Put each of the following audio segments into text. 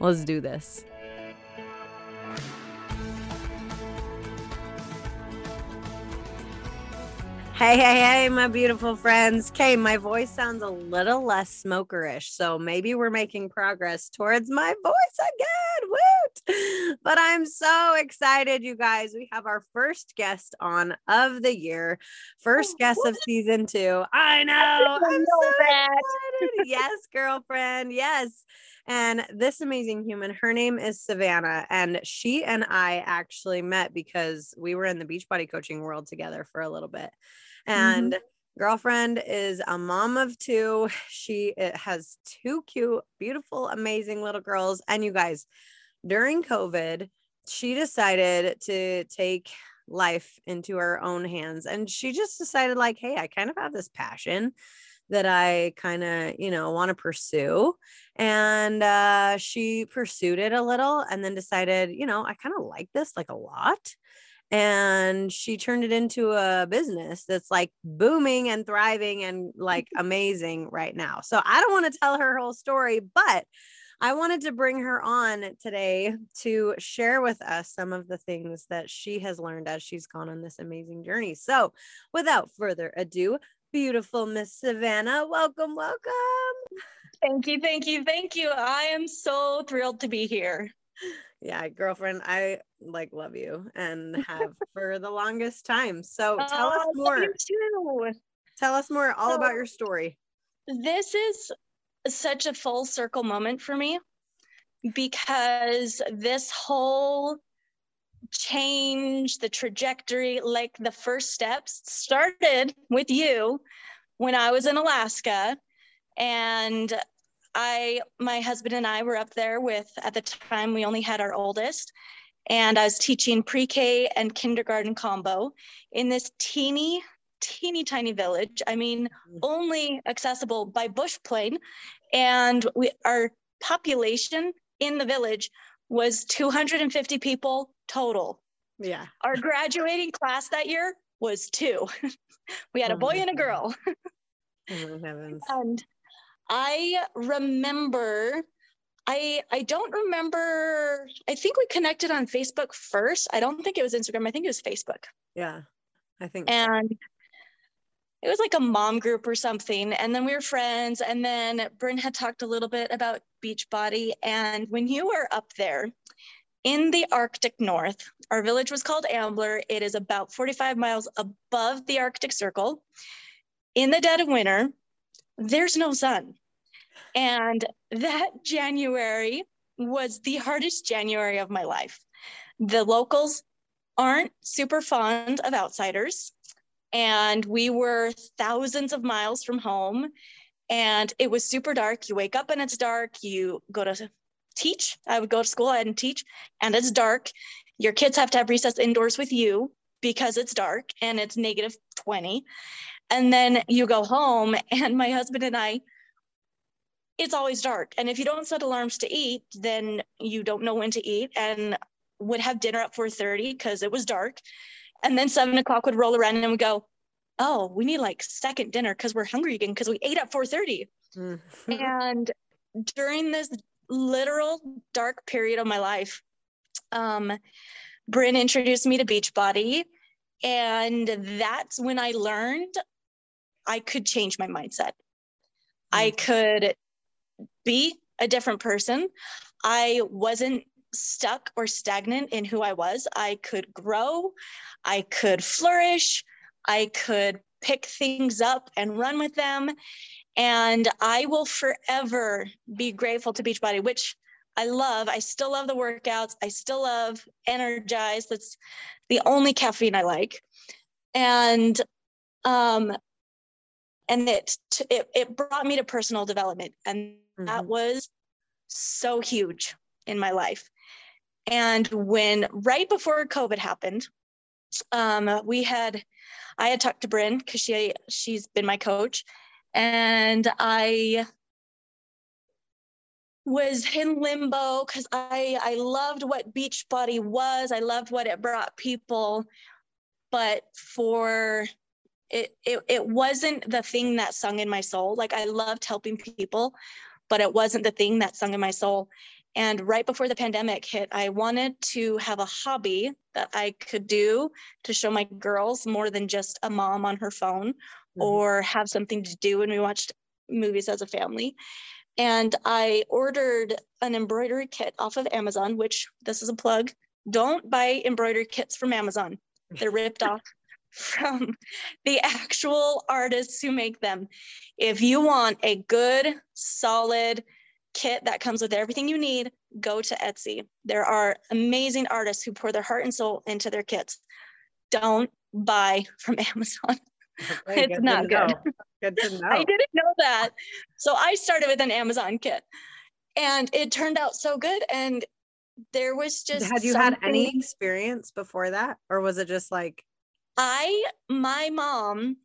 Let's do this. Hey, hey, hey, my beautiful friends. Kay, my voice sounds a little less smokerish, so maybe we're making progress towards my voice again. Woot! But I'm so excited, you guys. We have our first guest on of the year, first oh, guest of season two. I know. I'm so excited. Yes, girlfriend. Yes. And this amazing human, her name is Savannah, and she and I actually met because we were in the Beachbody coaching world together for a little bit. And mm-hmm. girlfriend is a mom of two. She has two cute, beautiful, amazing little girls. And you guys, during COVID, she decided to take life into her own hands and she just decided like hey i kind of have this passion that I kind of, you know, want to pursue. And uh, she pursued it a little and then decided, you know, I kind of like this like a lot and she turned it into a business that's like booming and thriving and like amazing right now. So I don't want to tell her whole story, but I wanted to bring her on today to share with us some of the things that she has learned as she's gone on this amazing journey. So, without further ado, beautiful Miss Savannah, welcome, welcome. Thank you, thank you, thank you. I am so thrilled to be here. Yeah girlfriend i like love you and have for the longest time. So tell oh, us oh, more. tell us more all so, about your story. this is such a full circle moment for me because this whole change the trajectory like the first steps started with you when i was in alaska and I, my husband and I were up there with, at the time, we only had our oldest, and I was teaching pre K and kindergarten combo in this teeny, teeny tiny village. I mean, mm. only accessible by bush plane. And we, our population in the village was 250 people total. Yeah. Our graduating class that year was two. we had a boy and a mm-hmm. girl. oh heavens. And I remember I I don't remember I think we connected on Facebook first. I don't think it was Instagram. I think it was Facebook. Yeah. I think And so. it was like a mom group or something and then we were friends and then Bryn had talked a little bit about Beachbody and when you were up there in the Arctic North, our village was called Ambler. It is about 45 miles above the Arctic Circle. In the dead of winter, there's no sun. And that January was the hardest January of my life. The locals aren't super fond of outsiders. And we were thousands of miles from home. And it was super dark. You wake up and it's dark. You go to teach. I would go to school and teach, and it's dark. Your kids have to have recess indoors with you because it's dark and it's negative 20. And then you go home, and my husband and I it's always dark. And if you don't set alarms to eat, then you don't know when to eat and would have dinner at 4.30 because it was dark. And then seven o'clock would roll around and we go, oh, we need like second dinner because we're hungry again because we ate at 4.30. Mm-hmm. and during this literal dark period of my life, um, Bryn introduced me to Beachbody. And that's when I learned I could change my mindset. I mm. could be a different person. I wasn't stuck or stagnant in who I was. I could grow, I could flourish, I could pick things up and run with them. And I will forever be grateful to Beachbody, which I love. I still love the workouts. I still love Energize. That's the only caffeine I like. And um, and it, it it brought me to personal development and mm-hmm. that was so huge in my life. And when right before COVID happened, um, we had I had talked to Bryn because she she's been my coach, and I was in limbo because I I loved what Beachbody was. I loved what it brought people, but for it, it it wasn't the thing that sung in my soul. Like I loved helping people, but it wasn't the thing that sung in my soul. And right before the pandemic hit, I wanted to have a hobby that I could do to show my girls more than just a mom on her phone mm-hmm. or have something to do when we watched movies as a family. And I ordered an embroidery kit off of Amazon, which this is a plug. Don't buy embroidery kits from Amazon. They're ripped off from the actual artists who make them. If you want a good, solid kit that comes with everything you need, go to Etsy. There are amazing artists who pour their heart and soul into their kits. Don't buy from Amazon. It's not good. Good to know. I didn't know that. So I started with an Amazon kit and it turned out so good. And there was just. Had you something... had any experience before that? Or was it just like. I, my mom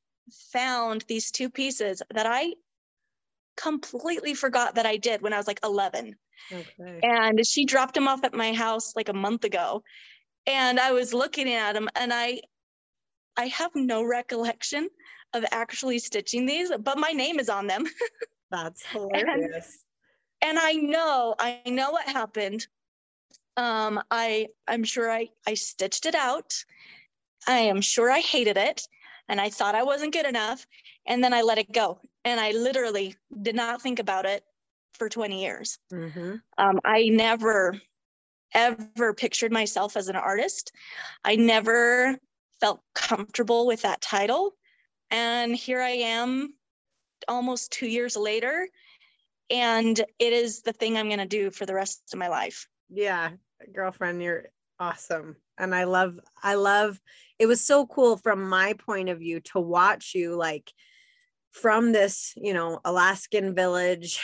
found these two pieces that I completely forgot that I did when I was like 11. Okay. And she dropped them off at my house like a month ago. And I was looking at them and I I have no recollection of actually stitching these, but my name is on them. That's hilarious. and, and I know, I know what happened. Um, I I'm sure I I stitched it out. I am sure I hated it and I thought I wasn't good enough. And then I let it go. And I literally did not think about it for 20 years. Mm-hmm. Um, I never, ever pictured myself as an artist. I never felt comfortable with that title. And here I am almost two years later. And it is the thing I'm going to do for the rest of my life. Yeah, girlfriend, you're awesome. And I love, I love, it was so cool from my point of view to watch you like, from this, you know, Alaskan village,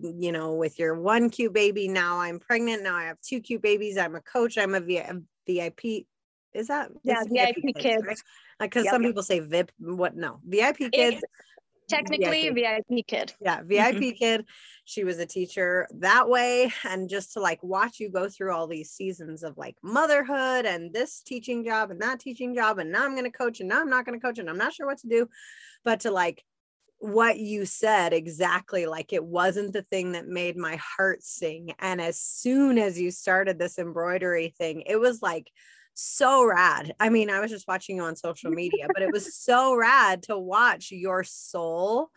you know, with your one cute baby. Now I'm pregnant. Now I have two cute babies. I'm a coach. I'm a VIP is that yeah VIP, VIP kids? Because right? yep. some people say VIP. What? No, VIP kids. It, technically VIP. VIP kid. Yeah, VIP mm-hmm. kid. She was a teacher that way, and just to like watch you go through all these seasons of like motherhood and this teaching job and that teaching job, and now I'm going to coach and now I'm not going to coach and I'm not sure what to do, but to like what you said exactly like it wasn't the thing that made my heart sing and as soon as you started this embroidery thing it was like so rad. I mean, I was just watching you on social media, but it was so rad to watch your soul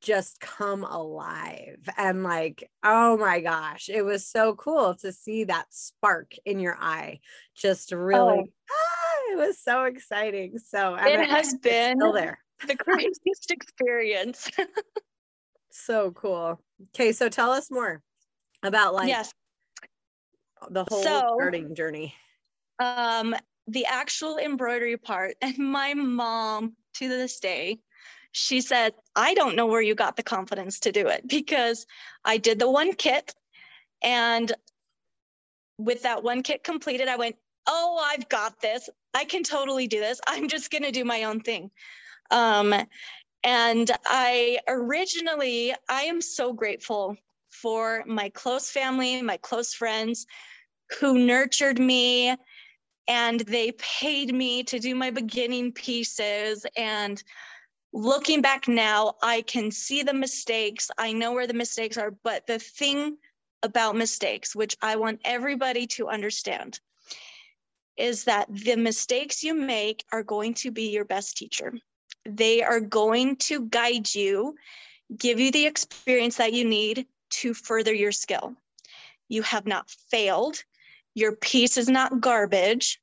just come alive and like oh my gosh it was so cool to see that spark in your eye just really oh. ah, it was so exciting. So it has been still there. the craziest experience. So cool. Okay so tell us more about like yes. the whole so, starting journey um, the actual embroidery part. And my mom, to this day, she said, I don't know where you got the confidence to do it because I did the one kit. And with that one kit completed, I went, Oh, I've got this. I can totally do this. I'm just going to do my own thing. Um, and I originally, I am so grateful for my close family, my close friends who nurtured me and they paid me to do my beginning pieces. And looking back now i can see the mistakes. I know where the mistakes are but the thing about mistakes which i want everybody to understand is that the mistakes you make are going to be your best teacher. They are going to guide you give you the experience that you need to further your skill. You have not failed your piece is not garbage.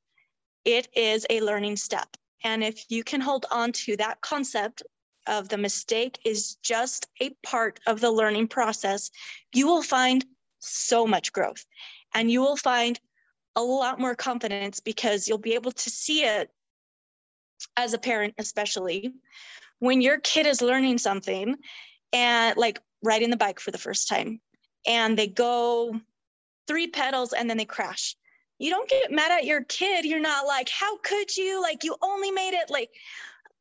It is a learning step. And if you can hold on to that concept of the mistake is just a part of the learning process, you will find so much growth and you will find a lot more confidence because you'll be able to see it as a parent, especially when your kid is learning something and like riding the bike for the first time and they go three pedals and then they crash. You don't get mad at your kid. You're not like, how could you? Like, you only made it like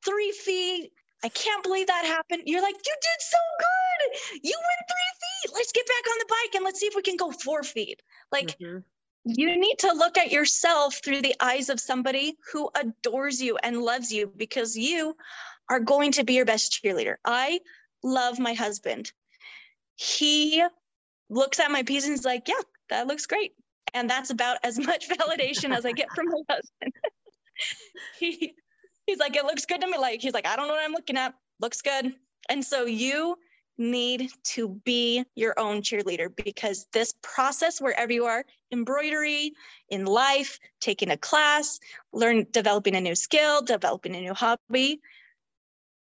three feet. I can't believe that happened. You're like, you did so good. You went three feet. Let's get back on the bike and let's see if we can go four feet. Like, mm-hmm. you need to look at yourself through the eyes of somebody who adores you and loves you because you are going to be your best cheerleader. I love my husband. He looks at my piece and he's like, yeah, that looks great. And that's about as much validation as I get from my husband. he, he's like, it looks good to me. Like, he's like, I don't know what I'm looking at. Looks good. And so you need to be your own cheerleader because this process, wherever you are, embroidery, in life, taking a class, learn developing a new skill, developing a new hobby,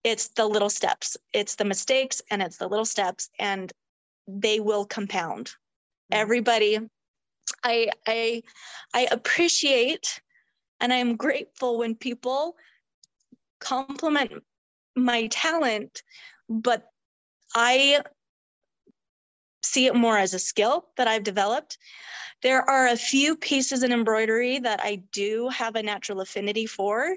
it's the little steps. It's the mistakes and it's the little steps. And they will compound. Mm-hmm. Everybody, I I I appreciate and I'm grateful when people compliment my talent, but I see it more as a skill that I've developed. There are a few pieces in embroidery that I do have a natural affinity for.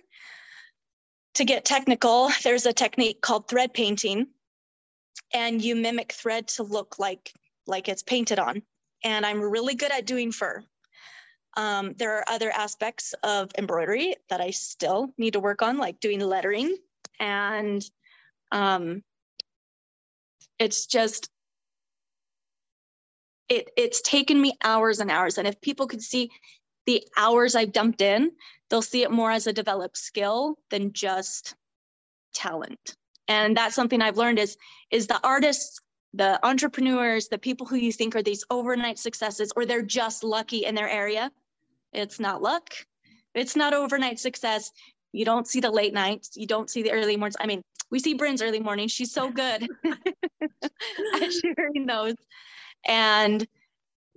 To get technical, there's a technique called thread painting and you mimic thread to look like like it's painted on. And I'm really good at doing fur. Um, there are other aspects of embroidery that I still need to work on, like doing lettering. And um, it's just, it, it's taken me hours and hours. And if people could see the hours I've dumped in, they'll see it more as a developed skill than just talent and that's something i've learned is is the artists the entrepreneurs the people who you think are these overnight successes or they're just lucky in their area it's not luck. It's not overnight success. You don't see the late nights. You don't see the early mornings. I mean we see Bryn's early morning. She's so good she already knows and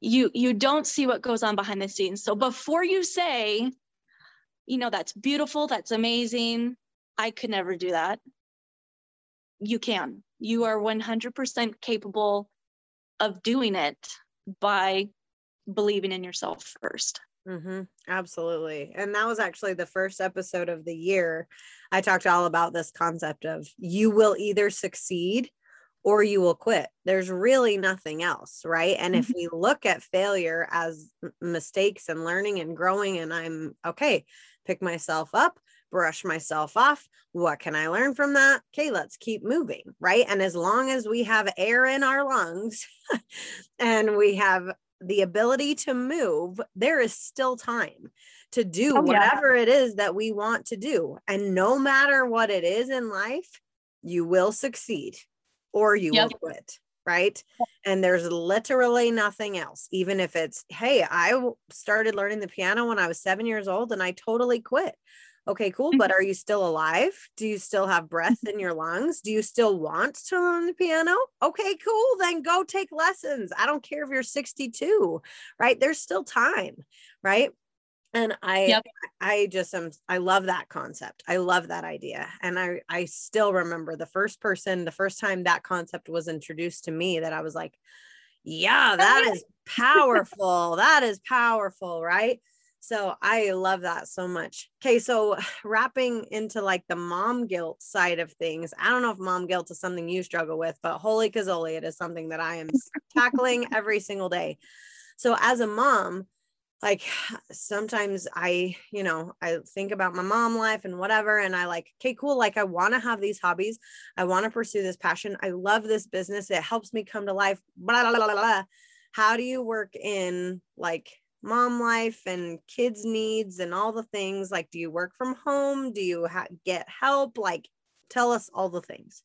you you don't see what goes on behind the scenes. So before you say you know that's beautiful that's amazing i could never do that you can. You are 100% capable of doing it by believing in yourself 1st mm-hmm. Absolutely. And that was actually the first episode of the year. I talked all about this concept of you will either succeed or you will quit. There's really nothing else, right? And mm-hmm. if we look at failure as mistakes and learning and growing, and I'm okay, pick myself up, brush myself off. What can I learn from that? Okay, let's keep moving, right? And as long as we have air in our lungs and we have the ability to move, there is still time to do oh, whatever yeah. it is that we want to do. And no matter what it is in life, you will succeed or you yep. will quit right? And there's literally nothing else. Even if it's, hey, I started learning the piano when I was seven years old and I totally quit. Okay, cool. But mm-hmm. are you still alive? Do you still have breath in your lungs? Do you still want to learn the piano? Okay, cool. Then go take lessons. I don't care if you're 62, right? There's still time, right? And I yep. I just am I love that concept. I love that idea. And I I still remember the first person, the first time that concept was introduced to me that I was like, yeah, that is powerful. that is powerful, right? So I love that so much. Okay, so wrapping into like the mom guilt side of things, I don't know if mom guilt is something you struggle with, but holy cazoli, it is something that I am tackling every single day. So as a mom, like sometimes I, you know, I think about my mom life and whatever, and I like, okay, cool. Like I want to have these hobbies. I want to pursue this passion. I love this business. It helps me come to life. Blah, blah, blah, blah. How do you work in like mom life and kids needs and all the things like do you work from home? Do you ha- get help? Like tell us all the things.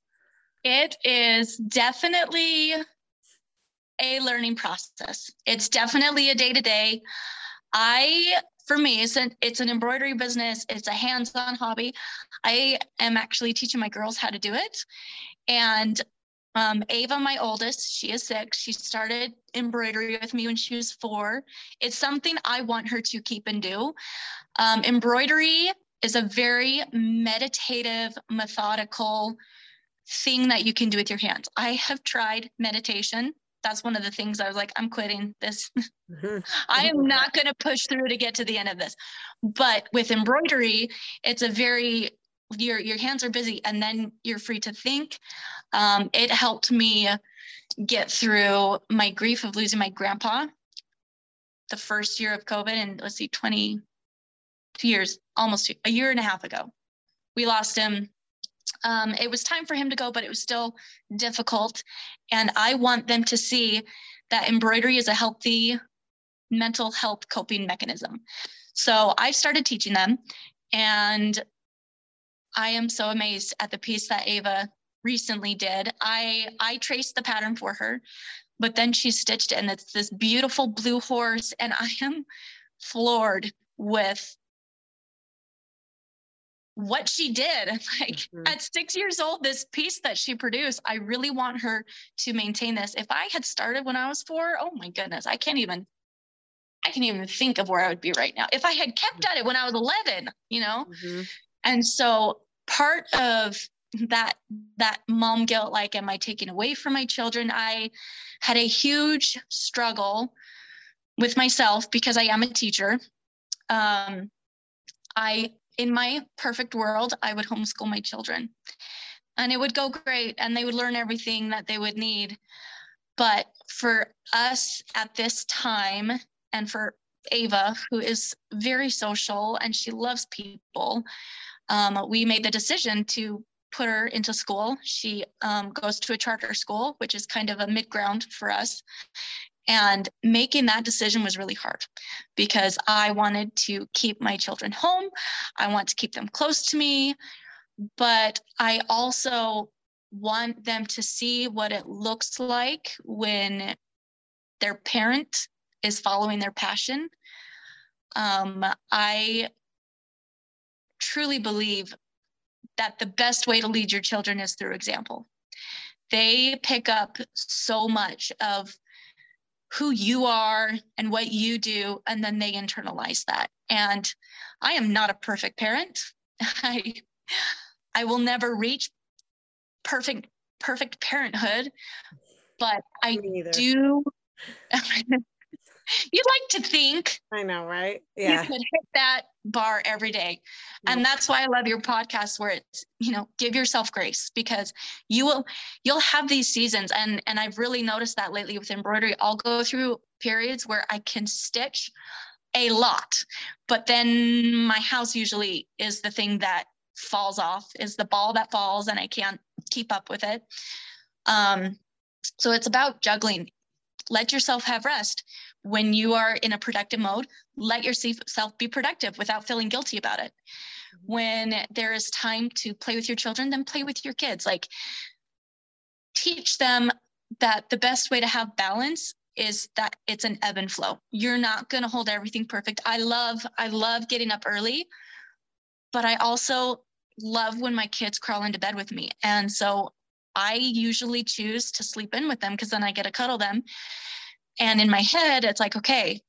It is definitely a learning process. It's definitely a day to day i for me it's an, it's an embroidery business. It's a hands-on hobby. I am actually teaching my girls how to do it. And um, Ava, my oldest, she is six. She started embroidery with me when she was four. It's something I want her to keep and do. Um, embroidery is a very meditative, methodical thing that you can do with your hands. I have tried meditation that's one of the things I was like, I'm quitting this. Mm-hmm. I am not going to push through to get to the end of this. But with embroidery, it's a very your your hands are busy, and then you're free to think. Um, it helped me get through my grief of losing my grandpa the first year of COVID, and let's see, 20 two years, almost a year and a half ago. We lost him um, it was time for him to go, but it was still difficult. And I want them to see that embroidery is a healthy mental health coping mechanism. So I started teaching them, and I am so amazed at the piece that Ava recently did. I I traced the pattern for her, but then she stitched it, and it's this beautiful blue horse, and I am floored with what she did. Like mm-hmm. at six years old, this piece that she produced, I really want her to maintain this. If I had started when I was four, oh my goodness, I can't even, I can't even think of where I would be right now. If I had kept at it when I was 11, you know? Mm-hmm. And so part of that that mom guilt like am i taking away from my children? I had a huge struggle with myself because i am a teacher. Um, i in my perfect world, I would homeschool my children. And it would go great and they would learn everything that they would need. But for us at this time, and for Ava, who is very social and she loves people, um, we made the decision to put her into school. She um, goes to a charter school, which is kind of a mid ground for us. And making that decision was really hard because I wanted to keep my children home. I want to keep them close to me. But I also want them to see what it looks like when their parent is following their passion. Um, I truly believe that the best way to lead your children is through example. They pick up so much of who you are and what you do and then they internalize that. And i am not a perfect parent. I i will never reach perfect perfect parenthood but i do you'd like to think. I know right? Yeah. you could hit that bar every day. And that's why i love your podcast where it's you know give yourself grace because you will you'll have these seasons. And and i've really noticed that lately with embroidery. I'll go through periods where i can stitch a lot but then my house usually is the thing that falls off is the ball that falls and i can't keep up with it. Um so it's about juggling let yourself have rest when you are in a productive mode, let yourself be productive without feeling guilty about it. Mm-hmm. When there is time to play with your children, then play with your kids. Like teach them that the best way to have balance is that it's an ebb and flow. You're not going to hold everything perfect. I love I love getting up early, but I also love when my kids crawl into bed with me. And so I usually choose to sleep in with them because then I get to cuddle them. And in my head, it's like, okay,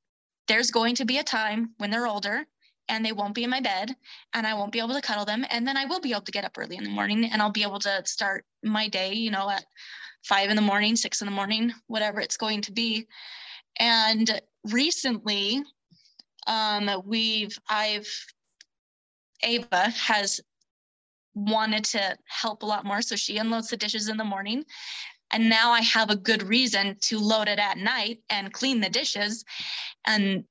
there's going to be a time when they're older and they won't be in my bed and I won't be able to cuddle them. And then I will be able to get up early in the morning and I'll be able to start my day, you know, at five in the morning, six in the morning, whatever it's going to be. And recently, um, we've, I've, Ava has wanted to help a lot more. So she unloads the dishes in the morning and now I have a good reason to load it at night and clean the dishes. And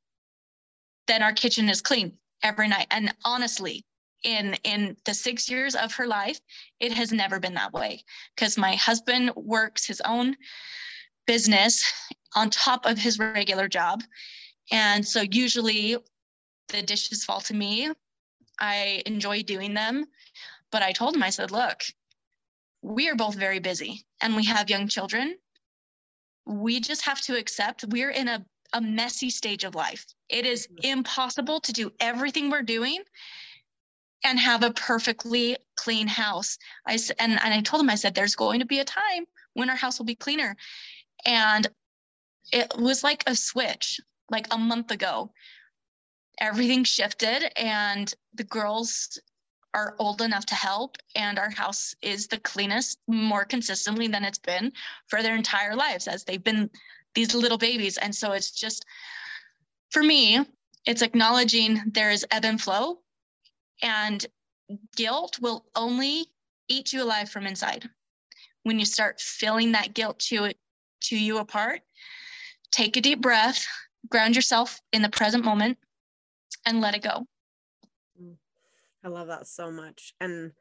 then our kitchen is clean every night. And honestly, in in the six years of her life, it has never been that way because my husband works his own business on top of his regular job. And so usually the dishes fall to me. I enjoy doing them. But I told him, I said, look, we are both very busy and we have young children. We just have to accept we're in a, a messy stage of life. It is impossible to do everything we're doing and have a perfectly clean house. I and, and I told him, I said, there's going to be a time when our house will be cleaner. And it was like a switch, like a month ago. Everything shifted and the girls are old enough to help and our house is the cleanest more consistently than it's been for their entire lives as they've been these little babies. And so it's just for me it's acknowledging there is ebb and flow and guilt will only eat you alive from inside. When you start feeling that guilt to to you apart take a deep breath ground yourself in the present moment and let it go I love that so much. And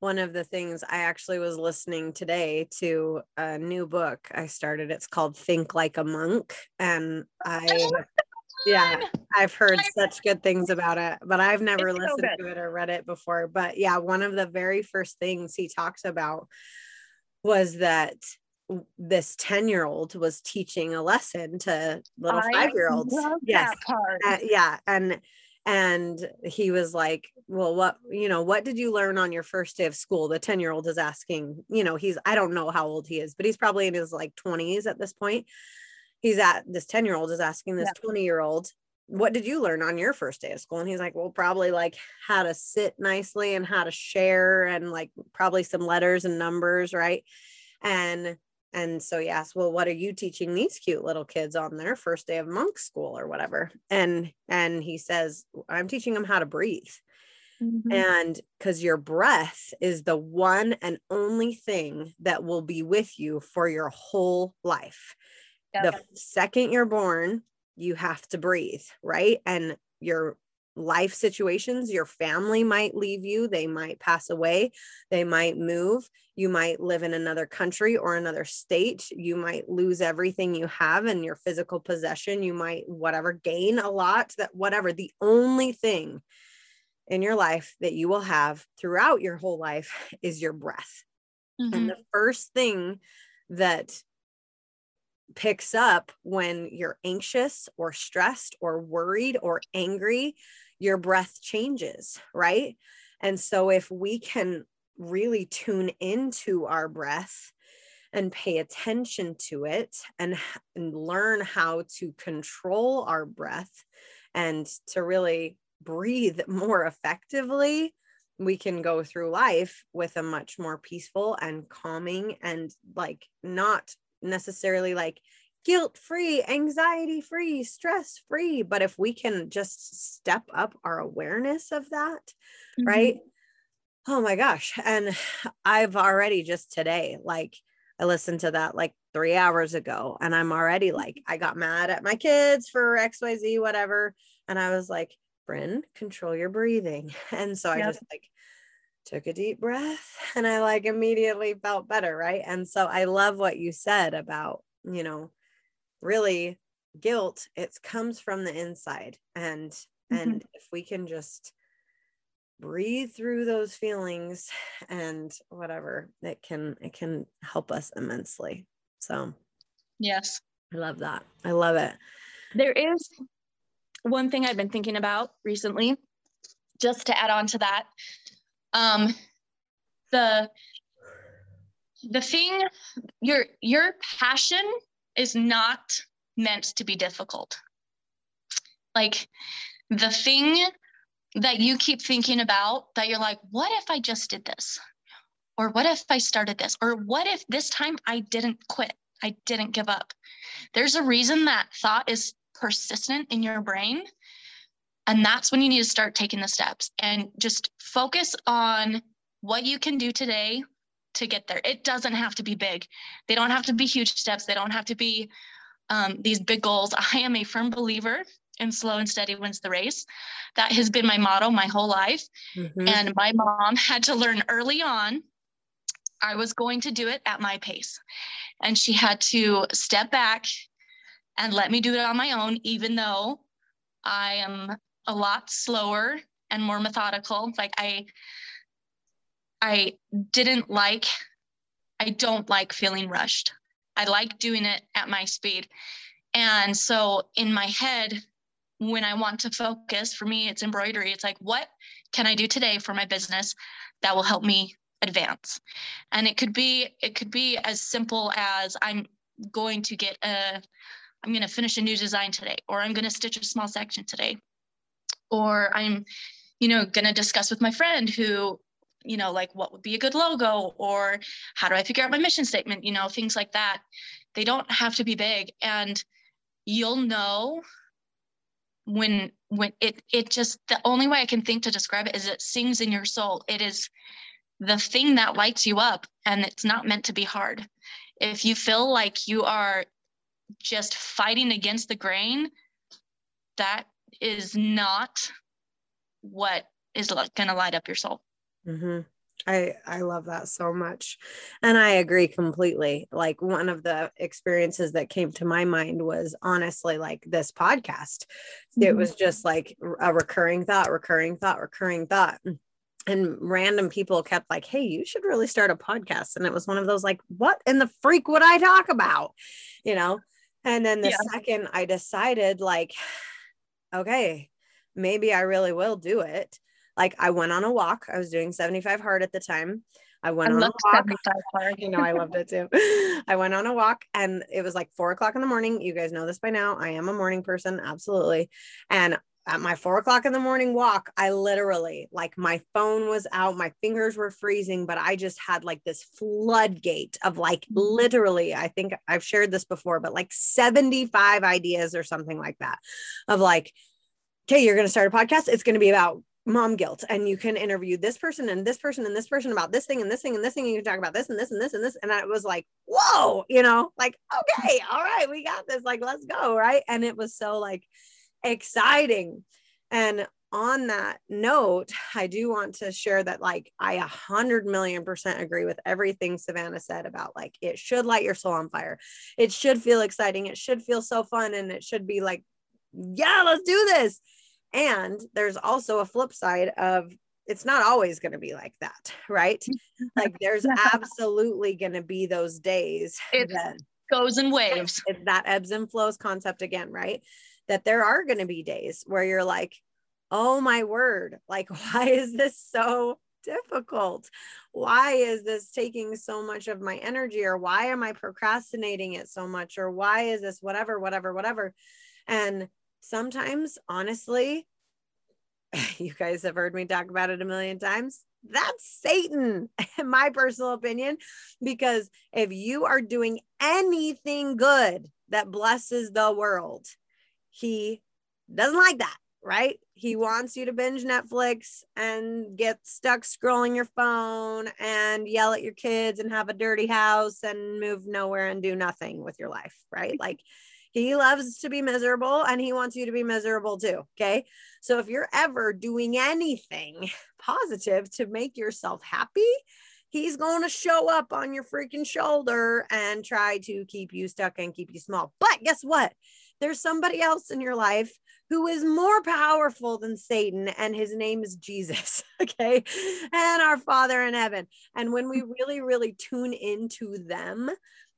one of the things I actually was listening today to a new book I started. It's called Think Like a Monk. And I, yeah, I've heard such good things about it, but I've never it's listened so to it or read it before. But yeah, one of the very first things he talks about was that this 10 year old was teaching a lesson to little five year olds. Yes. Uh, yeah. And and he was like well what you know what did you learn on your first day of school? The 10 year old is asking you know he's i don't know how old he is but he's probably in his like 20s at this point. He's at this 10 year old is asking this 20 year old what did you learn on your first day of school? And he's like well probably like how to sit nicely and how to share and like probably some letters and numbers right? And and so he asked, well, what are you teaching these cute little kids on their first day of monk school or whatever? And and he says, I'm teaching them how to breathe. Mm-hmm. And because your breath is the one and only thing that will be with you for your whole life. Yep. The second you're born, you have to breathe, right? And your life situations. Your family might leave you, they might pass away, they might move, you might live in another country or another state, you might lose everything you have in your physical possession, you might whatever gain a lot, that whatever. The only thing in your life that you will have throughout your whole life is your breath. Mm-hmm. And the first thing that picks up when you're anxious or stressed or worried or angry your breath changes, right? And so if we can really tune into our breath and pay attention to it and, and learn how to control our breath and to really breathe more effectively, we can go through life with a much more peaceful and calming and like not necessarily like guilt free, anxiety free, stress free. But if we can just step up our awareness of that, mm-hmm. right? Oh my gosh. And I've already just today, like, I listened to that like three hours ago, and I'm already like, I got mad at my kids for XYZ, whatever. And I was like, Bryn, control your breathing. And so I just like took a deep breath and I like immediately felt better. Right. And so I love what you said about, you know, really guilt it comes from the inside and mm-hmm. and if we can just breathe through those feelings and whatever it can it can help us immensely so yes i love that i love it there is one thing i've been thinking about recently just to add on to that um the the thing your your passion is not meant to be difficult. Like the thing that you keep thinking about that you're like, what if I just did this? Or what if I started this? Or what if this time I didn't quit? I didn't give up. There's a reason that thought is persistent in your brain. And that's when you need to start taking the steps and just focus on what you can do today to get there. It doesn't have to be big. They don't have to be huge steps. They don't have to be um, these big goals. I am a firm believer in slow and steady wins the race. That has been my motto my whole life. Mm-hmm. And my mom had to learn early on I was going to do it at my pace. And she had to step back and let me do it on my own, even though I am a lot slower and more methodical. Like I I didn't like, I don't like feeling rushed. I like doing it at my speed. And so in my head, when I want to focus, for me, it's embroidery. It's like, what can I do today for my business that will help me advance? And it could be, it could be as simple as I'm going to get a, I'm going to finish a new design today, or I'm going to stitch a small section today, or I'm you know, going to discuss with my friend who, you know, like what would be a good logo or how do I figure out my mission statement, you know, things like that. They don't have to be big. And you'll know when when it it just the only way I can think to describe it is it sings in your soul. It is the thing that lights you up and it's not meant to be hard. If you feel like you are just fighting against the grain, that is not what is going to light up your soul. Mm-hmm. I I love that so much. And I agree completely. Like one of the experiences that came to my mind was honestly like this podcast. Mm-hmm. It was just like a recurring thought, recurring thought, recurring thought. And random people kept like, "Hey, you should really start a podcast." And it was one of those like, "What in the freak would I talk about?" You know? And then the yeah. second I decided like, okay, maybe I really will do it like I went on a walk. I was doing 75 hard at the time. I went I on a walk. Hard. you know, I loved it too. I went on a walk and it was like four o'clock in the morning. You guys know this by now. I am a morning person, absolutely. And at my four o'clock in the morning walk, I literally like my phone was out, my fingers were freezing, but I just had like this floodgate of like mm-hmm. literally, I think I've shared this before, but like 75 ideas or something like that of like, okay, you're going to start a podcast. It's going to be about mom guilt and you can interview this person and this person and this person about this thing and this thing and this thing and you can talk about this and this and this and this and I was like whoa you know like okay all right we got this like let's go right and it was so like exciting and on that note i do want to share that like i a hundred million percent agree with everything savannah said about like it should light your soul on fire it should feel exciting it should feel so fun and it should be like yeah let's do this and there's also a flip side of it's not always going to be like that, right? like there's absolutely going to be those days it that goes in waves. It's that ebbs and flows concept again, right? That there are going to be days where you're like, oh my word, like, why is this so difficult? Why is this taking so much of my energy? Or why am I procrastinating it so much? Or why is this whatever, whatever, whatever? And sometimes, honestly, you guys have heard me talk about it a million times. That's Satan, in my personal opinion, because if you are doing anything good that blesses the world, he doesn't like that, right? He mm-hmm. wants you to binge Netflix and get stuck scrolling your phone and yell at your kids and have a dirty house and move nowhere and do nothing with your life, right? Like, he loves to be miserable and he wants you to be miserable too. Okay. So if you're ever doing anything positive to make yourself happy, he's going to show up on your freaking shoulder and try to keep you stuck and keep you small. But guess what? There's somebody else in your life who is more powerful than Satan, and his name is Jesus. Okay. And our Father in heaven. And when we really, really tune into them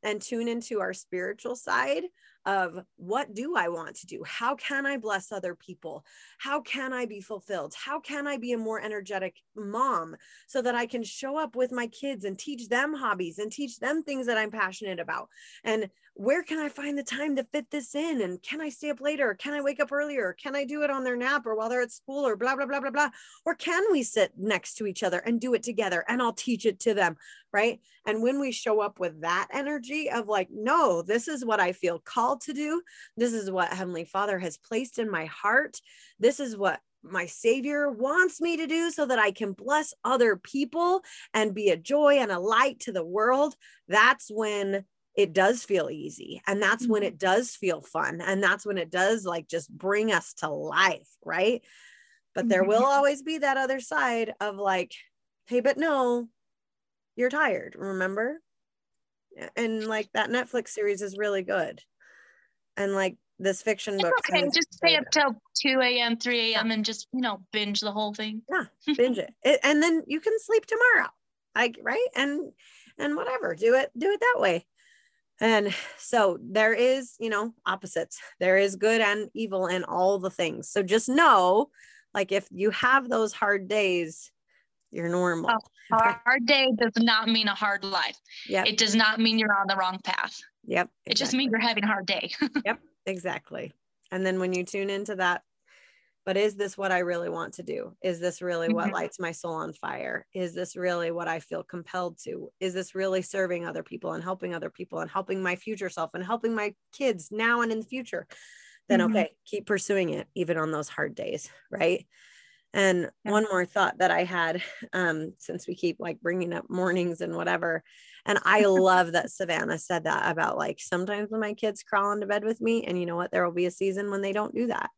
and tune into our spiritual side, of what do I want to do? How can I bless other people? How can I be fulfilled? How can I be a more energetic mom so that I can show up with my kids and teach them hobbies and teach them things that I'm passionate about? And where can I find the time to fit this in? And can I stay up later? Can I wake up earlier? Can I do it on their nap or while they're at school or blah, blah, blah, blah, blah? Or can we sit next to each other and do it together and I'll teach it to them? Right. And when we show up with that energy of like, no, this is what I feel called to do. This is what Heavenly Father has placed in my heart. This is what my savior wants me to do so that I can bless other people and be a joy and a light to the world. That's when it does feel easy and that's when mm-hmm. it does feel fun and that's when it does like just bring us to life right but there will mm-hmm. always be that other side of like hey but no you're tired remember and like that netflix series is really good and like this fiction book okay just stay up till 2 a.m 3 a.m yeah. and just you know binge the whole thing yeah binge it. it and then you can sleep tomorrow like right and and whatever do it do it that way and so there is, you know, opposites. There is good and evil in all the things. So just know, like, if you have those hard days, you're normal. A hard day does not mean a hard life. Yeah. It does not mean you're on the wrong path. Yep. It just means you're having a hard day. yep. Exactly. And then when you tune into that, but is this what I really want to do? Is this really mm-hmm. what lights my soul on fire? Is this really what I feel compelled to? Is this really serving other people and helping other people and helping my future self and helping my kids now and in the future? Then, mm-hmm. okay, keep pursuing it even on those hard days, right? And yeah. one more thought that I had, um, since we keep like bringing up mornings and whatever, and I love that Savannah said that about like sometimes when my kids crawl into bed with me, and you know what, there will be a season when they don't do that.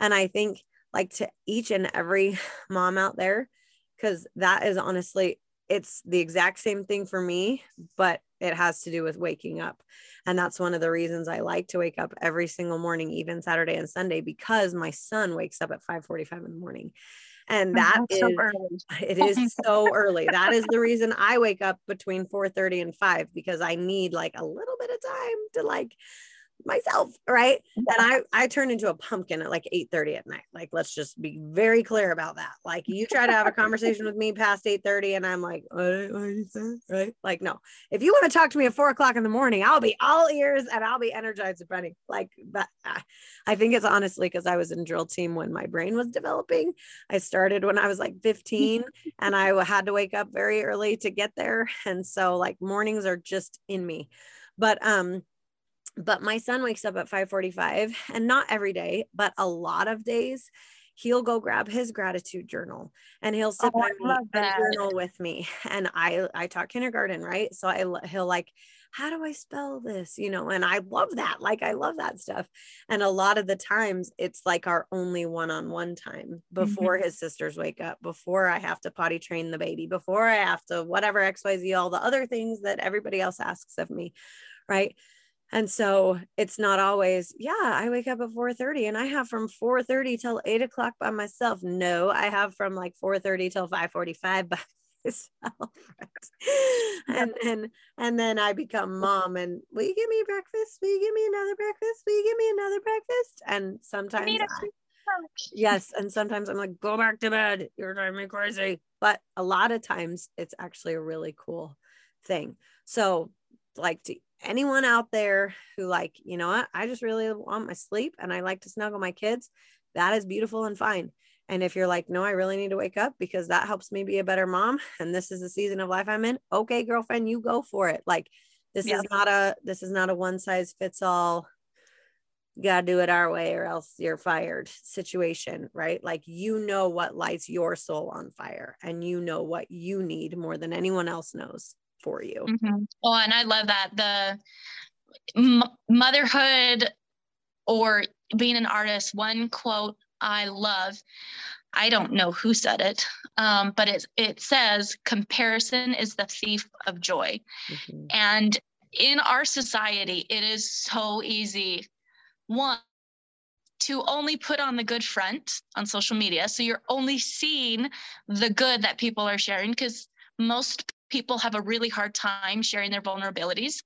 And I think like to each and every mom out there, because that is honestly, it's the exact same thing for me, but it has to do with waking up. And that's one of the reasons I like to wake up every single morning, even Saturday and Sunday, because my son wakes up at 5:45 in the morning. And oh, that is, so it is so early. That is the reason I wake up between 4:30 and 5 because I need like a little bit of time to like myself right? And i i turn into a pumpkin at like 8 30 at night. Like let's just be very clear about that. Like you try to have a conversation with me past 8 30 and i'm like what, what you right? Like no. If you want to talk to me at 4 o'clock in the morning i'll be all ears and i'll be energized and ready. Like but uh, i think it's honestly because i was in drill team when my brain was developing. I started when i was like 15 and i had to wake up very early to get there. And so like mornings are just in me. But um but my son wakes up at 5:45 and not every day but a lot of days he'll go grab his gratitude journal and he'll sit oh, by and journal with me and I I taught kindergarten right? So I he'll like how do I spell this? You know and I love that like I love that stuff and a lot of the times it's like our only one-on-one time before mm-hmm. his sisters wake up before I have to potty train the baby before I have to whatever xyz all the other things that everybody else asks of me right and so it's not always yeah i wake up at 4.30 and i have from 4.30 till 8 o'clock by myself. No i have from like 4.30 till 5.45 by myself and then and then i become mom and will you give me breakfast? Will you give me another breakfast? Will you give me another breakfast? And sometimes I, yes and sometimes i'm like go back to bed. You're driving me crazy. But a lot of times it's actually a really cool thing. So like to anyone out there who like you know what? I just really want my sleep and i like to snuggle my kids that is beautiful and fine. And if you're like no i really need to wake up because that helps me be a better mom and this is the season of life i'm in okay girlfriend you go for it. Like this yeah. is not a this is not a one size fits all gotta do it our way or else you're fired situation right? Like you know what lights your soul on fire and you know what you need more than anyone else knows for you. Mm-hmm. Well, and I love that the m- motherhood or being an artist. One quote I love. I don't know who said it, um, but it it says comparison is the thief of joy, mm-hmm. and in our society, it is so easy. One to only put on the good front on social media. So you're only seeing the good that people are sharing because most people have a really hard time sharing their vulnerabilities.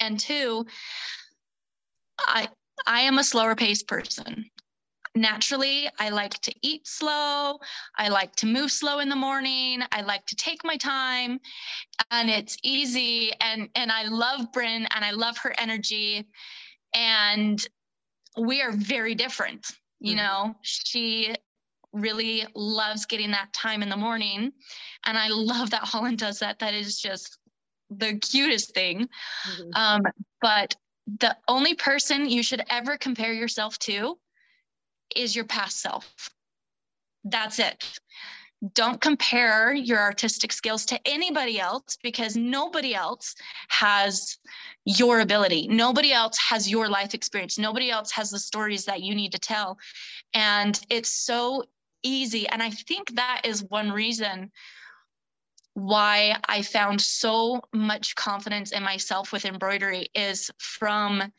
And two, I I am a slower paced person. Naturally, I like to eat slow. I like to move slow in the morning. I like to take my time and it's easy and and I love Bryn and I love her energy and we are very different. You mm-hmm. know, she really loves getting that time in the morning. And I love that Holland does that. That is just the cutest thing. Mm-hmm. Um, but the only person you should ever compare yourself to is your past self. That's it. Don't compare your artistic skills to anybody else because nobody else has your ability. Nobody else has your life experience. Nobody else has the stories that you need to tell. And it's so easy. And I think that is one reason why I found so much confidence in myself with embroidery is from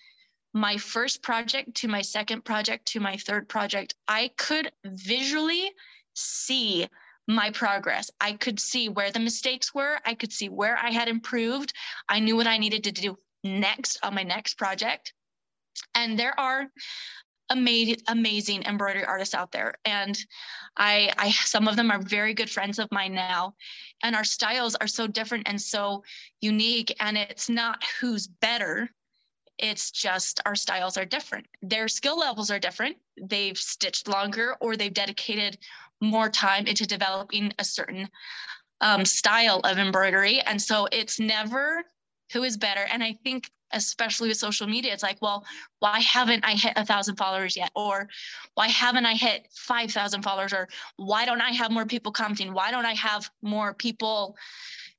my first project to my second project to my third project, I could visually see my progress. I could see where the mistakes were. I could see where I had improved. I knew what I needed to do next on my next project. And there are amazing amazing embroidery artists out there and I, I some of them are very good friends of mine now and our styles are so different and so unique and it's not who's better It's just our styles are different. Their skill levels are different. They've stitched longer or they've dedicated more time into developing a certain um, style of embroidery. And so it's never who is better. And I think especially with social media, it's like, well, why haven't I hit a thousand followers yet? Or why haven't I hit 5,000 followers? Or why don't I have more people commenting? Why don't I have more people,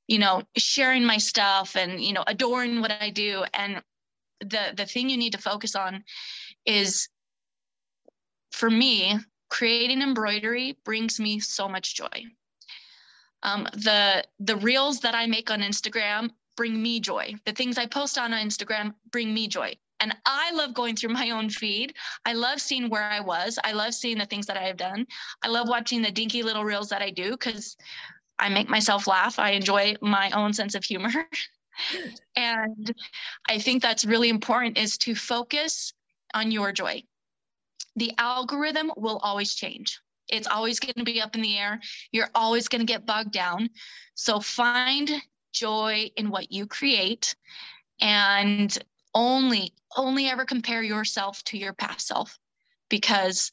you know, sharing my stuff and, you know, adoring what I do? And the, the thing you need to focus on is for me, creating embroidery brings me so much joy. Um, the the reels that I make on Instagram bring me joy. The things I post on Instagram bring me joy. And I love going through my own feed. I love seeing where I was. I love seeing the things that I have done. I love watching the dinky little reels that I do because I make myself laugh. I enjoy my own sense of humor. and I think that's really important is to focus on your joy. The algorithm will always change. It's always going to be up in the air. You're always going to get bogged down. So find joy in what you create and only only ever compare yourself to your past self because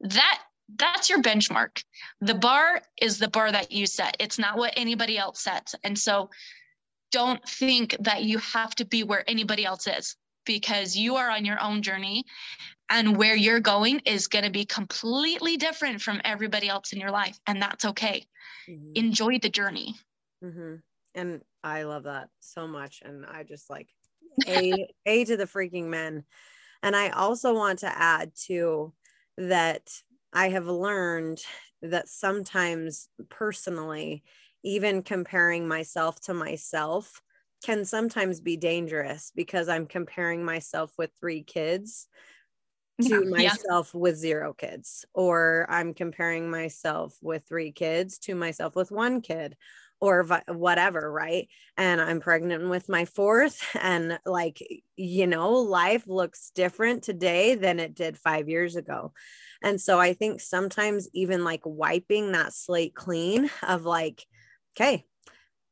that that's your benchmark. The bar is the bar that you set. It's not what anybody else sets. And so don't think that you have to be where anybody else is because you are on your own journey and where you're going is going to be completely different from everybody else in your life. And that's okay. Mm-hmm. enjoy the journey. Mm-hmm and I love that so much. And I just like a a to the freaking men. And I also want to add to that I have learned that sometimes personally, even comparing myself to myself can sometimes be dangerous because I'm comparing myself with three kids to yeah, myself with zero kids, or I'm comparing myself with three kids to myself with one kid, or vi- whatever, right? And I'm pregnant with my fourth, and like, you know, life looks different today than it did five years ago. And so I think sometimes even like wiping that slate clean of like, okay,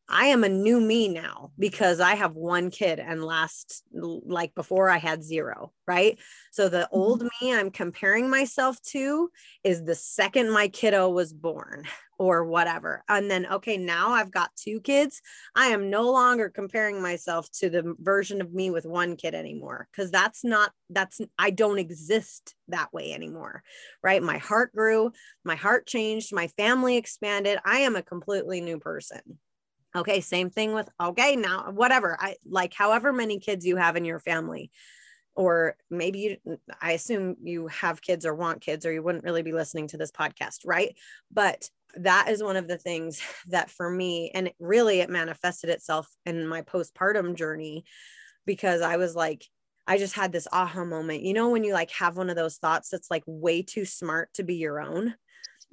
I am a new me now because I have one kid and last like before I had zero, right? So the mm-hmm. old me I'm comparing myself to is the second my kiddo was born or whatever. And then okay, now I've got two kids. I am no longer comparing myself to the version of me with one kid anymore cuz that's not that's I don't exist that way anymore. Right? My heart grew, my heart changed, my family expanded. I am a completely new person Okay, same thing with okay, now whatever. I like however many kids you have in your family or maybe you I assume you have kids or want kids or you wouldn't really be listening to this podcast, right? But that is one of the things that for me and really it manifested itself in my postpartum journey because I was like I just had this aha moment. You know when you like have one of those thoughts that's like way too smart to be your own?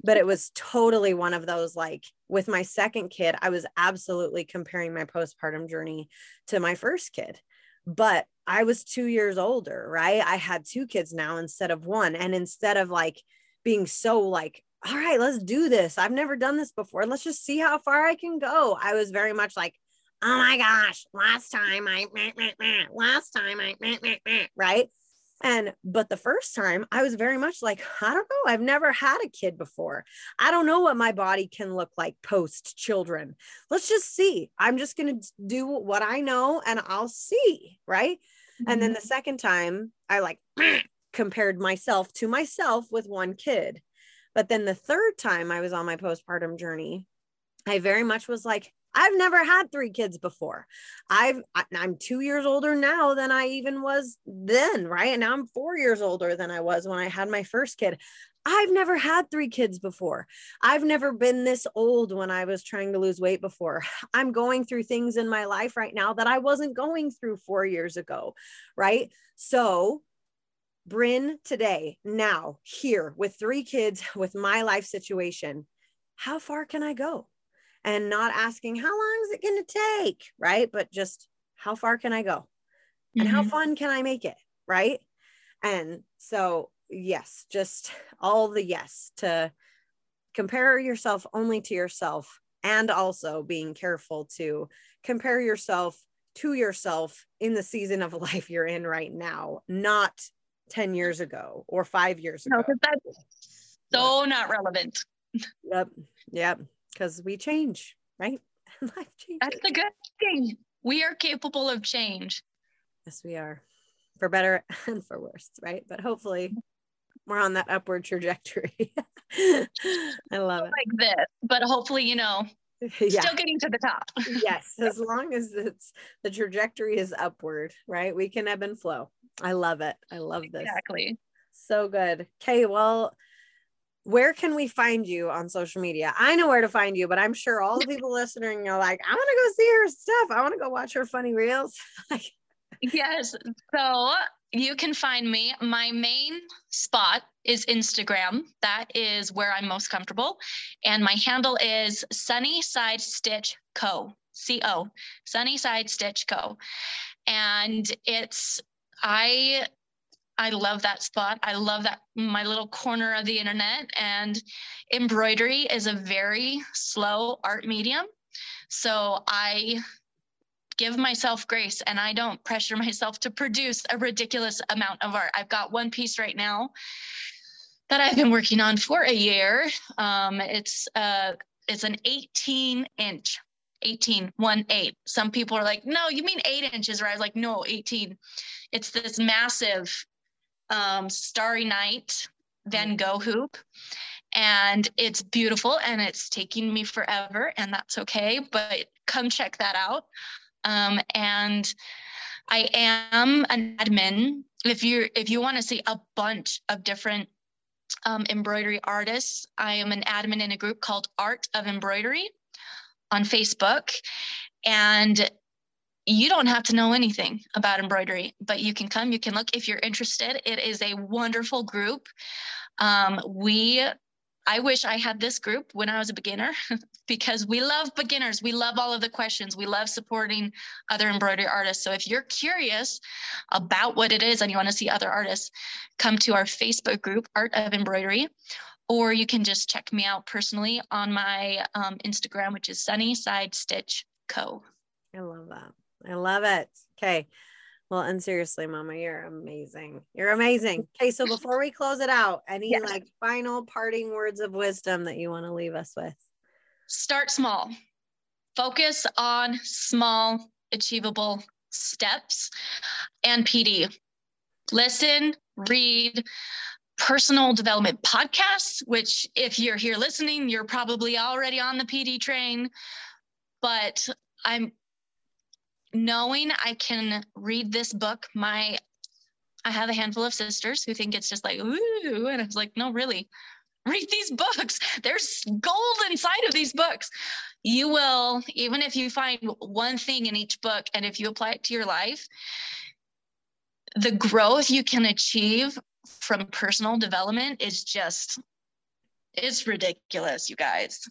But it was totally one of those like with my second kid i was absolutely comparing my postpartum journey to my first kid but i was 2 years older right? I had two kids now instead of one and instead of like being so like all right let's do this. I've never done this before let's just see how far i can go i was very much like oh my gosh last time i last time i right and but the first time I was very much like, I don't know, I've never had a kid before. I don't know what my body can look like post children. Let's just see. I'm just going to do what I know and I'll see. Right. Mm-hmm. And then the mm-hmm. second time I like compared myself to myself with one kid. But then the third time I was on my postpartum journey, I very much was like, I've never had three kids before. I've I'm 2 years older now than I even was then, right? And now I'm 4 years older than I was when I had my first kid. I've never had three kids before. I've never been this old when I was trying to lose weight before. I'm going through things in my life right now that I wasn't going through 4 years ago, right? So, Bryn today, now, here with three kids with my life situation, how far can I go? And not asking how long is it going to take right but just how far can i go mm-hmm. and how mm-hmm. fun can i make it right and so yes just all the yes to compare yourself only to yourself and also being careful to compare yourself to yourself in the season of life you're in right now, not 10 years ago or five years ago. No, because that's so not relevant. Yep. Yep. Because we change, right? Life changes. That's the good thing. We are capable of change. Yes, we are. For better and for worse, right? But hopefully we're on that upward trajectory. I love it. Like this, but hopefully, you know, Yeah. still getting to the top. yes, as long as it's the trajectory is upward, right? We can ebb and flow. I love it. I love this. Exactly. So good. Okay, well, where can we find you on social media? I know where to find you, but I'm sure all the people listening are like, I want to go see her stuff. I want to go watch her funny reels. Yes. So you can find me. My main spot is Instagram. That is where I'm most comfortable. And my handle is Sunnyside Stitch Co. C O. Sunnyside Stitch Co. And it's I I love that spot. I love that my little corner of the internet. And embroidery is a very slow art medium. So I give myself grace and I don't pressure myself to produce a ridiculous amount of art. I've got one piece right now that I've been working on for a year. Um, it's uh, it's an 18 inch, 18, one eight. Some people are like, no, you mean eight inches, right? I was like, no, 18. It's this massive um, Starry Night Van Gogh hoop. And it's beautiful and it's taking me forever, and that's okay. But come check that out. Um, and I am an admin. If you if you want to see a bunch of different um, embroidery artists, I am an admin in a group called Art of Embroidery on Facebook, and you don't have to know anything about embroidery, but you can come, you can look if you're interested. It is a wonderful group. Um, we I wish I had this group when I was a beginner because we love beginners. We love all of the questions. We love supporting other embroidery artists. So if you're curious about what it is and you want to see other artists, come to our Facebook group, Art of Embroidery, or you can just check me out personally on my um, Instagram, which is Sunnyside Stitch Co. I love that. I love it. Okay. Well, and seriously, Mama, you're amazing. You're amazing. Okay, so before we close it out, any Yes. like final parting words of wisdom that you want to leave us with? Start small. Focus on small, achievable steps and PD. Listen, read personal development podcasts, which, if you're here listening, you're probably already on the PD train. But I'm knowing I can read this book. My I have a handful of sisters who think it's just like, ooh, and I was like, no, really, read these books. There's gold inside of these books. You will, even if you find one thing in each book, and if you apply it to your life, the growth you can achieve from personal development is just, it's ridiculous, you guys.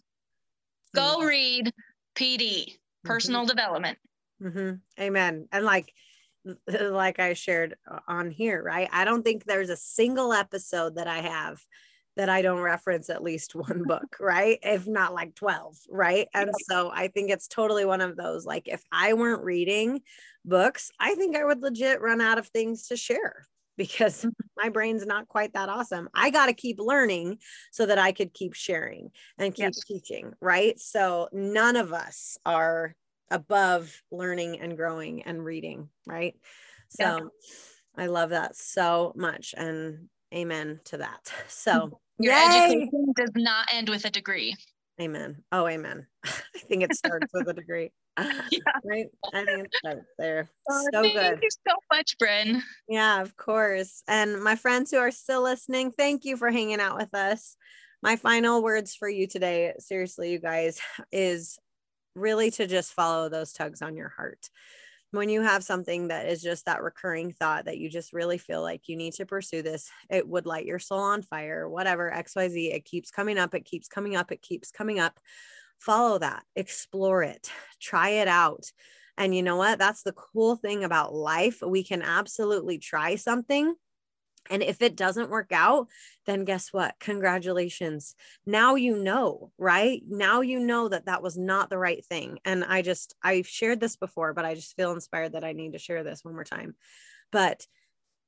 Go mm-hmm. read PD, mm-hmm. personal development. Hmm Amen. And like, like I shared on here, right? I don't think there's a single episode that I have that I don't reference at least one book, right? If not like 12, right? And so I think it's totally one of those like if I weren't reading books, I think I would legit run out of things to share because my brain's not quite that awesome. I got to keep learning so that I could keep sharing and keep Yes. teaching, right? So none of us are above learning and growing and reading, right? So Yeah. I love that so much and amen to that. So Your yay! education does not end with a degree. Amen. Oh, amen. I think it starts with a degree. Yeah. Right? I think it starts there. Oh, so thank good. Thank you so much, Bryn. Yeah, of course. And my friends who are still listening, thank you for hanging out with us. My final words for you today, seriously, you guys, is really to just follow those tugs on your heart. When you have something that is just that recurring thought that you just really feel like you need to pursue this, it would light your soul on fire, whatever, XYZ, it keeps coming up, it keeps coming up, it keeps coming up. Follow that, explore it, try it out. And you know what? That's the cool thing about life. We can absolutely try something And if it doesn't work out, then guess what? Congratulations. Now you know, right? Now you know that that was not the right thing. And I just, I've shared this before, but I just feel inspired that I need to share this one more time. But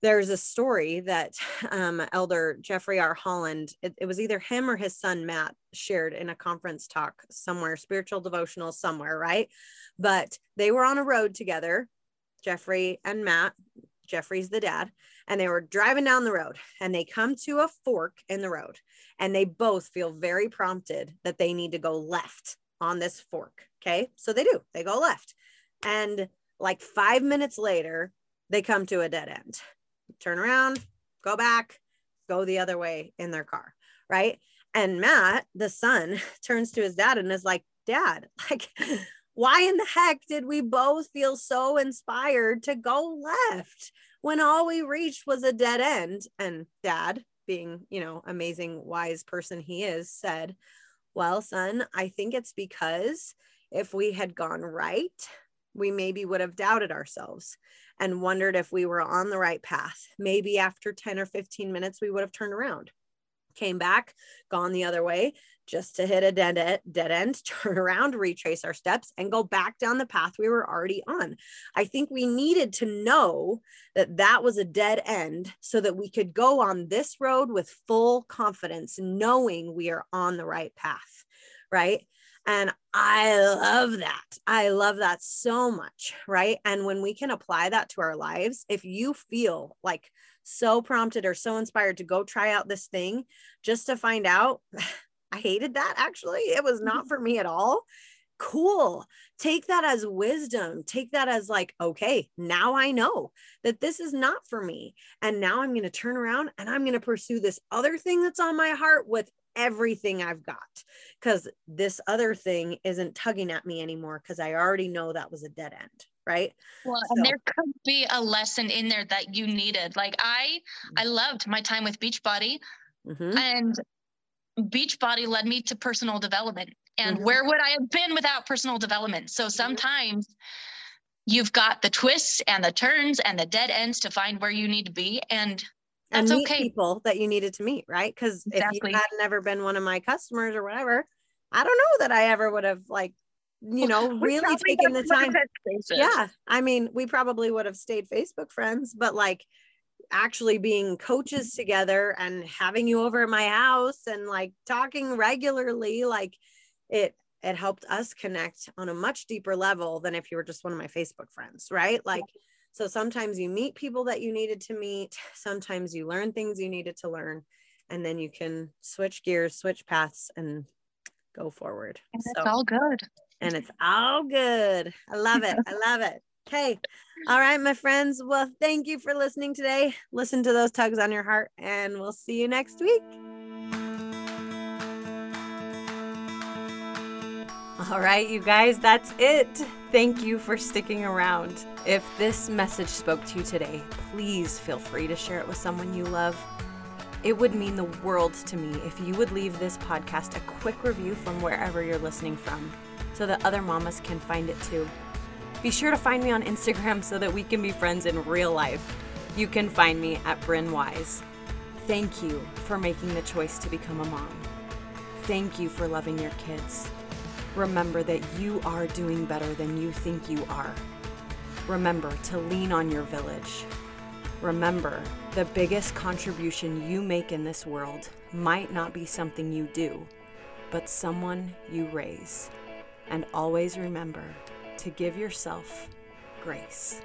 there's a story that um, Elder Jeffrey R. Holland, it, it was either him or his son Matt shared in a conference talk somewhere, spiritual devotional somewhere, right? But they were on a road together, Jeffrey and Matt. Jeffrey's the dad and they were driving down the road and they come to a fork in the road and they both feel very prompted that they need to go left on this fork. Okay. So they do, they go left. And like five minutes later, they come to a dead end. Turn around, go back, go the other way in their car. Right. And Matt, the son, turns to his dad and is like, Dad, like, why in the heck did we both feel so inspired to go left? when all we reached was a dead end. And dad, being, you know, amazing, wise person he is, said, Well, son, I think it's because if we had gone right, we maybe would have doubted ourselves and wondered if we were on the right path. Maybe after 10 or 15 minutes, we would have turned around, came back, gone the other way, just to hit a dead, end, dead end, turn around, retrace our steps, and go back down the path we were already on. I think we needed to know that that was a dead end so that we could go on this road with full confidence, knowing we are on the right path, right? And I love that. I love that so much, right? And when we can apply that to our lives, if you feel like so prompted or so inspired to go try out this thing just to find out I hated that actually. It was not mm-hmm. for me at all. Cool. Take that as wisdom. Take that as like, okay, now I know that this is not for me. And now I'm going to turn around and I'm going to pursue this other thing that's on my heart with everything I've got because this other thing isn't tugging at me anymore because I already know that was a dead end right well so. and there could be a lesson in there that you needed like i i mm. loved my time with beachbody mm-hmm. and Beachbody led me to personal development. And mm-hmm. where would I have been without personal development? So mm-hmm. sometimes you've got the twists and the turns and the dead ends to find where you need to be. And that's and okay. People that you needed to meet, right? Because exactly. if you had never been one of my customers or whatever, I don't know that I ever would have like, you know, really taken the time. Yeah. I mean, we probably would have stayed Facebook friends, but like actually being coaches together and having you over at my house and like talking regularly like it it helped us connect on a much deeper level than if you were just one of my facebook friends right? Like so sometimes you meet people that you needed to meet sometimes you learn things you needed to learn and then you can switch gears switch paths and go forward. And it's so, all good. And it's all good. I love it. I love it Okay. All right, my friends. Well, thank you for listening today. Listen to those tugs on your heart, and we'll see you next week. All right, you guys, that's it. Thank you for sticking around. If this message spoke to you today, please feel free to share it with someone you love. It would mean the world to me if you would leave this podcast a quick review from wherever you're listening from so that other mamas can find it too. Be sure to find me on Instagram so that we can be friends in real life. You can find me at Bryn Wise. Thank you for making the choice to become a mom. Thank you for loving your kids. Remember that you are doing better than you think you are. Remember to lean on your village. Remember, the biggest contribution you make in this world might not be something you do, but someone you raise. And always remember to give yourself grace.